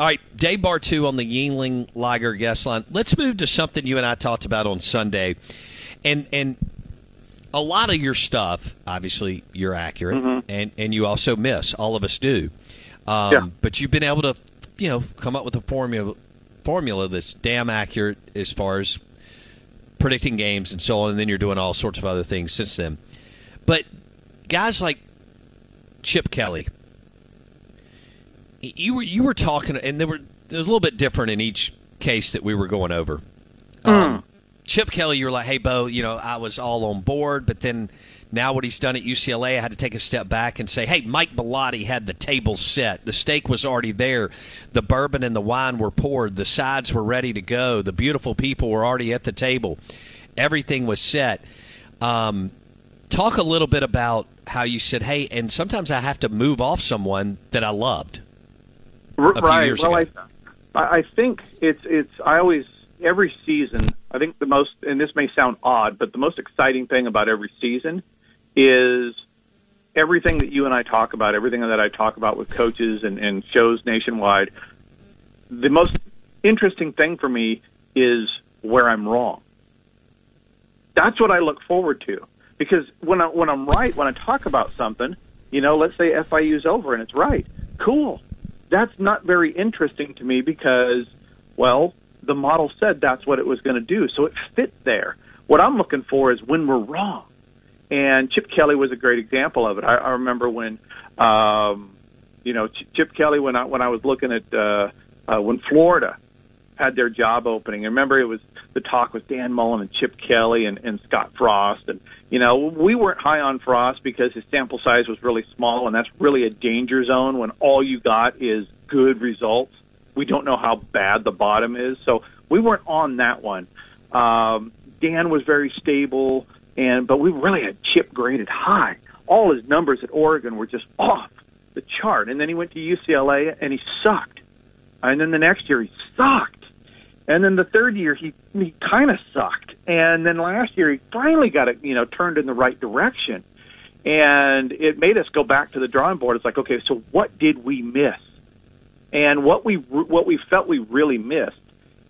All right, Dave Bartoo on the Yuengling Lager guest line. Let's move to something you and I talked about on Sunday, and and a lot of your stuff, obviously, you're accurate, and and you also miss. All of us do, um, Yeah. but you've been able to, you know, come up with a formula formula that's damn accurate as far as predicting games and so on. And then you're doing all sorts of other things since then. But guys like Chip Kelly, you were you were talking, and there were there was a little bit different in each case that we were going over. Um, Chip Kelly, you were like, "Hey, Bo, you know, I was all on board, but then now what he's done at UCLA, I had to take a step back and say, hey, Mike Bellotti had the table set. The steak was already there. The bourbon and the wine were poured. The sides were ready to go. The beautiful people were already at the table. Everything was set." Um, talk a little bit about how you said, "Hey," and sometimes I have to move off someone that I loved. Right. well, ago. I, I think it's it's. I always every season. I think the most, and this may sound odd, but the most exciting thing about every season is everything that you and I talk about, everything that I talk about with coaches and, and shows nationwide. The most interesting thing for me is where I'm wrong. That's what I look forward to because when I when I'm right, when I talk about something, you know, let's say FIU's over and it's right, cool. That's not very interesting to me because, well, the model said that's what it was going to do, so it fit there. What I'm looking for is when we're wrong, and Chip Kelly was a great example of it. I, I remember when, um, you know, Ch- Chip Kelly when I when I was looking at uh, uh, when Florida had their job opening. I remember it was the talk with Dan Mullen and Chip Kelly and, and Scott Frost. And, you know, we weren't high on Frost because his sample size was really small, and that's really a danger zone when all you got is good results. We don't know how bad the bottom is. So we weren't on that one. Um, Dan was very stable, and but we really had Chip graded high. All his numbers at Oregon were just off the chart. And then he went to UCLA, and he sucked. And then the next year, he sucked. And then the third year, he he kind of sucked. And then last year, he finally got it, you know, turned in the right direction. And it made us go back to the drawing board. It's like, okay, so what did we miss? And what we what we felt we really missed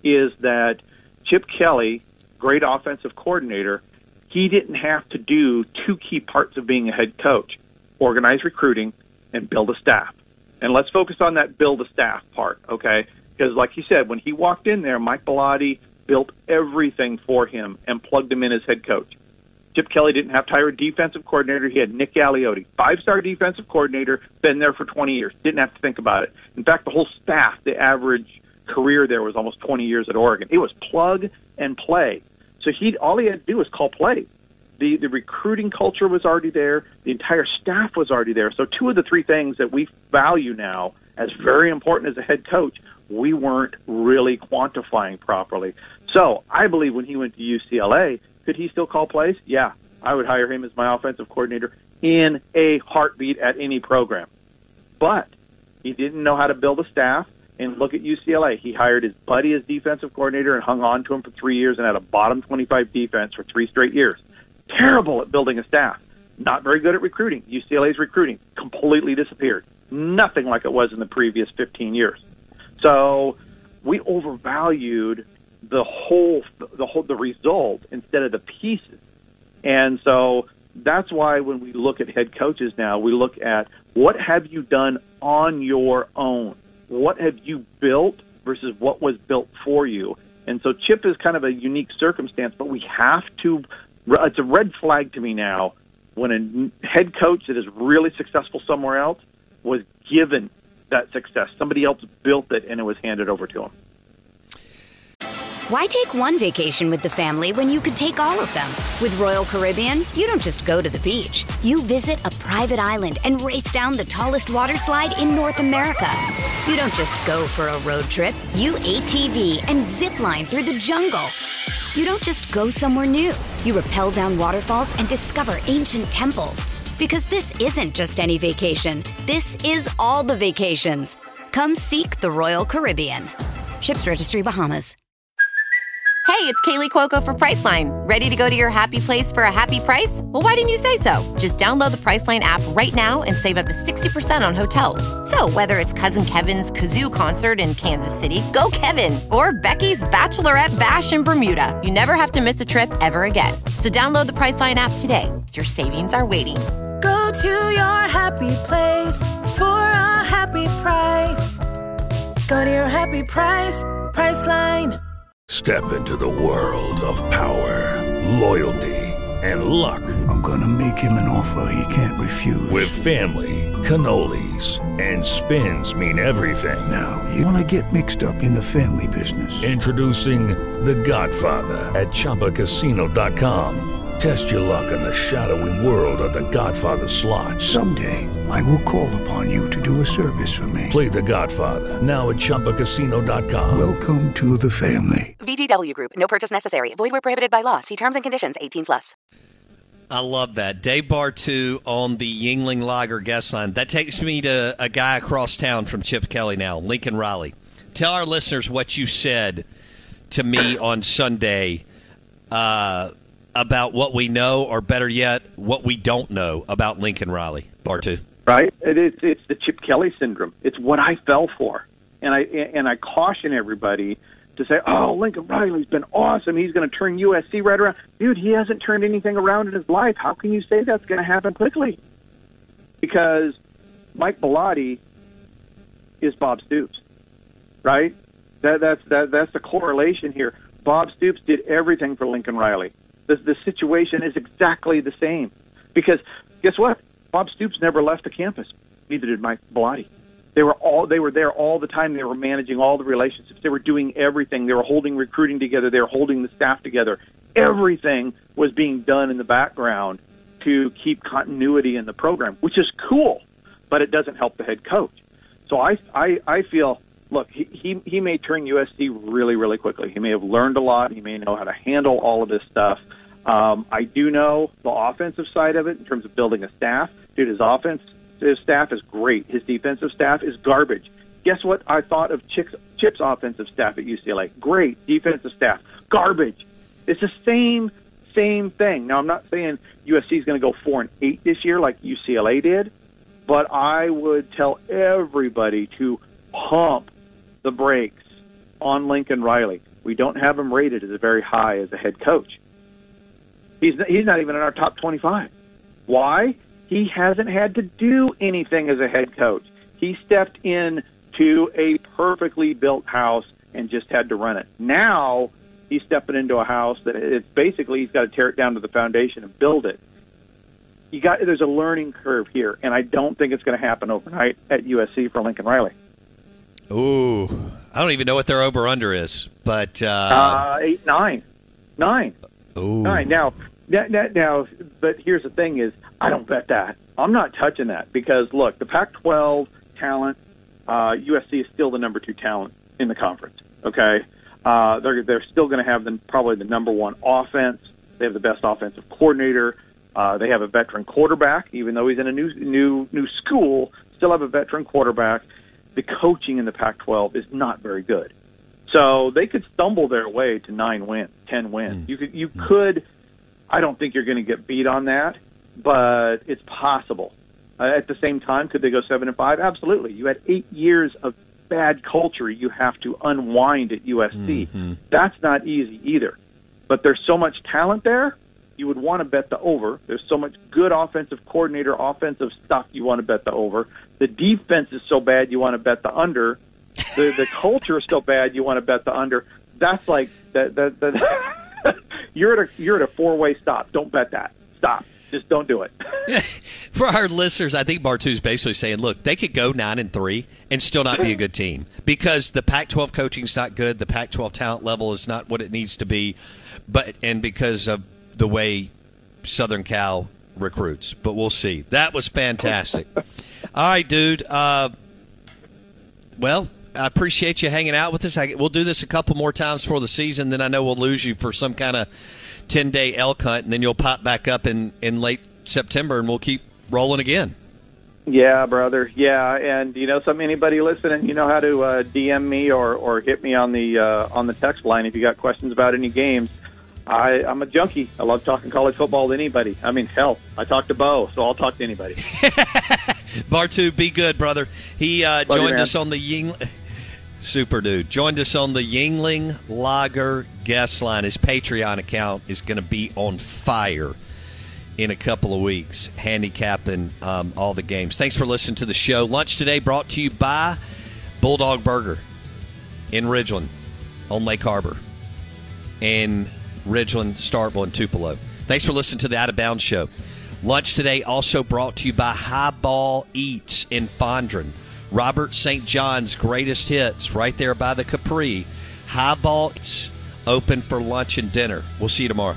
is that Chip Kelly, great offensive coordinator, he didn't have to do two key parts of being a head coach: organize recruiting and build a staff. And let's focus on that build a staff part, okay? Because, like you said, when he walked in there, Mike Bellotti built everything for him and plugged him in as head coach. Chip Kelly didn't have to hire a defensive coordinator. He had Nick Aliotti, five-star defensive coordinator, been there for 20 years. Didn't have to think about it. In fact, the whole staff, the average career there was almost 20 years at Oregon. It was plug and play. So he all he had to do was call plays. The the recruiting culture was already there. The entire staff was already there. So two of the three things that we value now as very important as a head coach, we weren't really quantifying properly. So I believe when he went to UCLA, could he still call plays? Yeah, I would hire him as my offensive coordinator in a heartbeat at any program. But He didn't know how to build a staff. And look at UCLA. He hired his buddy as defensive coordinator and hung on to him for three years and had a bottom 25 defense for three straight years. Terrible at building a staff. Not very good at recruiting. UCLA's recruiting completely disappeared. Nothing like it was in the previous 15 years. So we overvalued the whole, the whole, the result instead of the pieces. And so that's why when we look at head coaches now, we look at what have you done on your own? What have you built versus what was built for you? And so Chip is kind of a unique circumstance, but we have to, it's a red flag to me now when a head coach that is really successful somewhere else was given that success. Somebody else built it and it was handed over to him. Why take one vacation with the family when you could take all of them? With Royal Caribbean, you don't just go to the beach. You visit a private island and race down the tallest water slide in North America. You don't just go for a road trip. You ATV and zip line through the jungle. You don't just go somewhere new. You rappel down waterfalls and discover ancient temples. Because this isn't just any vacation. This is all the vacations. Come seek the Royal Caribbean. Ships Registry Bahamas. Hey, it's Kaley Cuoco for Priceline. Ready to go to your happy place for a happy price? Well, why didn't you say so? Just download the Priceline app right now and save up to 60% on hotels. So, whether it's Cousin Kevin's Kazoo concert in Kansas City, go Kevin, or Becky's Bachelorette Bash in Bermuda, you never have to miss a trip ever again. So, download the Priceline app today. Your savings are waiting. Go to your happy place for a happy price. Go to your happy price, Priceline. Step into the world of power, loyalty, and luck. I'm going to make him an offer he can't refuse. With family, cannolis, and spins mean everything. Now, you want to get mixed up in the family business. Introducing The Godfather at ChumbaCasino.com. Test your luck in the shadowy world of The Godfather slot. Someday, I will call upon you to do a service for me. Play The Godfather now at ChumbaCasino.com. Welcome to the family. VGW Group. No purchase necessary. Void where prohibited by law. See terms and conditions. 18 plus. I love that. Dave Bartoo on the Yuengling Lager guest line. That takes me to a guy across town from Chip Kelly now, Lincoln Riley. Tell our listeners what you said to me on Sunday uh, about what we know, or better yet, what we don't know about Lincoln Riley. Bartoo. Right? It is, it's the Chip Kelly syndrome. It's what I fell for. And I, and I caution everybody to say, oh, Lincoln Riley's been awesome. He's going to turn USC right around. Dude, he hasn't turned anything around in his life. How can you say that's going to happen quickly? Because Mike Bellotti is Bob Stoops, right? That, that's that, that's the correlation here. Bob Stoops did everything for Lincoln Riley. The, the situation is exactly the same. Because guess what? Bob Stoops never left the campus. Neither did Mike Bellotti. They were all they were there all the time. They were managing all the relationships. They were doing everything. They were holding recruiting together. They were holding the staff together. Everything was being done in the background to keep continuity in the program, which is cool, but it doesn't help the head coach. So I I, I feel look he, he he may turn USC really really quickly. He may have learned a lot. He may know how to handle all of this stuff. Um, I do know the offensive side of it in terms of building a staff. Dude, his offense his staff is great. His defensive staff is garbage. Guess what I thought of Chip's, Chip's offensive staff at UCLA? Great defensive staff, garbage. It's the same same thing. Now I'm not saying USC is going to go four and eight this year like UCLA did, but I would tell everybody to pump the brakes on Lincoln Riley. We don't have him rated as very high as a head coach. He's he's not even in our top 25. Why? He hasn't had to do anything as a head coach. He stepped in to a perfectly built house and just had to run it. Now he's stepping into a house that it's basically he's got to tear it down to the foundation and build it. You got there's a learning curve here, and I don't think it's going to happen overnight at USC for Lincoln Riley. Ooh, I don't even know what their over under is, but uh, uh, eight nine, nine, Ooh. nine. Now, now, now, now, but here's the thing: is I don't bet that. I'm not touching that because look, the Pac-12 talent, uh, USC is still the number two talent in the conference. Okay, uh, they're they're still going to have the, probably the number one offense. They have the best offensive coordinator. Uh, they have a veteran quarterback, even though he's in a new new new school. Still have a veteran quarterback. the coaching in the Pac-12 is not very good. So they could stumble their way to nine wins, ten wins. Hmm. You could, you hmm. could. I don't think you're going to get beat on that, but it's possible. Uh, at the same time, could they go seven and five? Absolutely. You had eight years of bad culture you have to unwind at USC. Mm-hmm. That's not easy either. But there's so much talent there, you would want to bet the over. There's so much good offensive coordinator, offensive stuff you want to bet the over. The defense is so bad you want to bet the under. The the culture is so bad you want to bet the under. That's like that that, that you're at a you're at a four way stop. Don't bet that. Stop. Just don't do it. For our listeners, I think Bartoo's basically saying, look, they could go nine and three and still not be a good team because the Pac-12 coaching is not good, the Pac-12 talent level is not what it needs to be, but and because of the way Southern Cal recruits. But we'll see. That was fantastic. All right, dude. Uh, well, I appreciate you hanging out with us. I, we'll do this a couple more times for the season. Then I know we'll lose you for some kind of ten day elk hunt, and then you'll pop back up in in late September, and we'll keep rolling again. Yeah, brother. Yeah, and you know, some anybody listening, you know how to uh, DM me or or hit me on the uh, on the text line if you got questions about any games. I, I'm a junkie. I love talking college football to anybody. I mean, hell, I talk to Bo, so I'll talk to anybody. Bartoo, be good, brother. He uh, Love you, joined us on the Ying. Super dude. Joined us on the Yuengling Lager guest line. His Patreon account is going to be on fire in a couple of weeks, handicapping um, all the games. Thanks for listening to the show. Lunch today brought to you by Bulldog Burger in Ridgeland on Lake Harbor, in Ridgeland, Starkville, and Tupelo. Thanks for listening to the Out of Bounds show. Lunch today also brought to you by Highball Eats in Fondren. Robert St. John's greatest hits right there by the Capri. Highball Eats open for lunch and dinner. We'll see you tomorrow.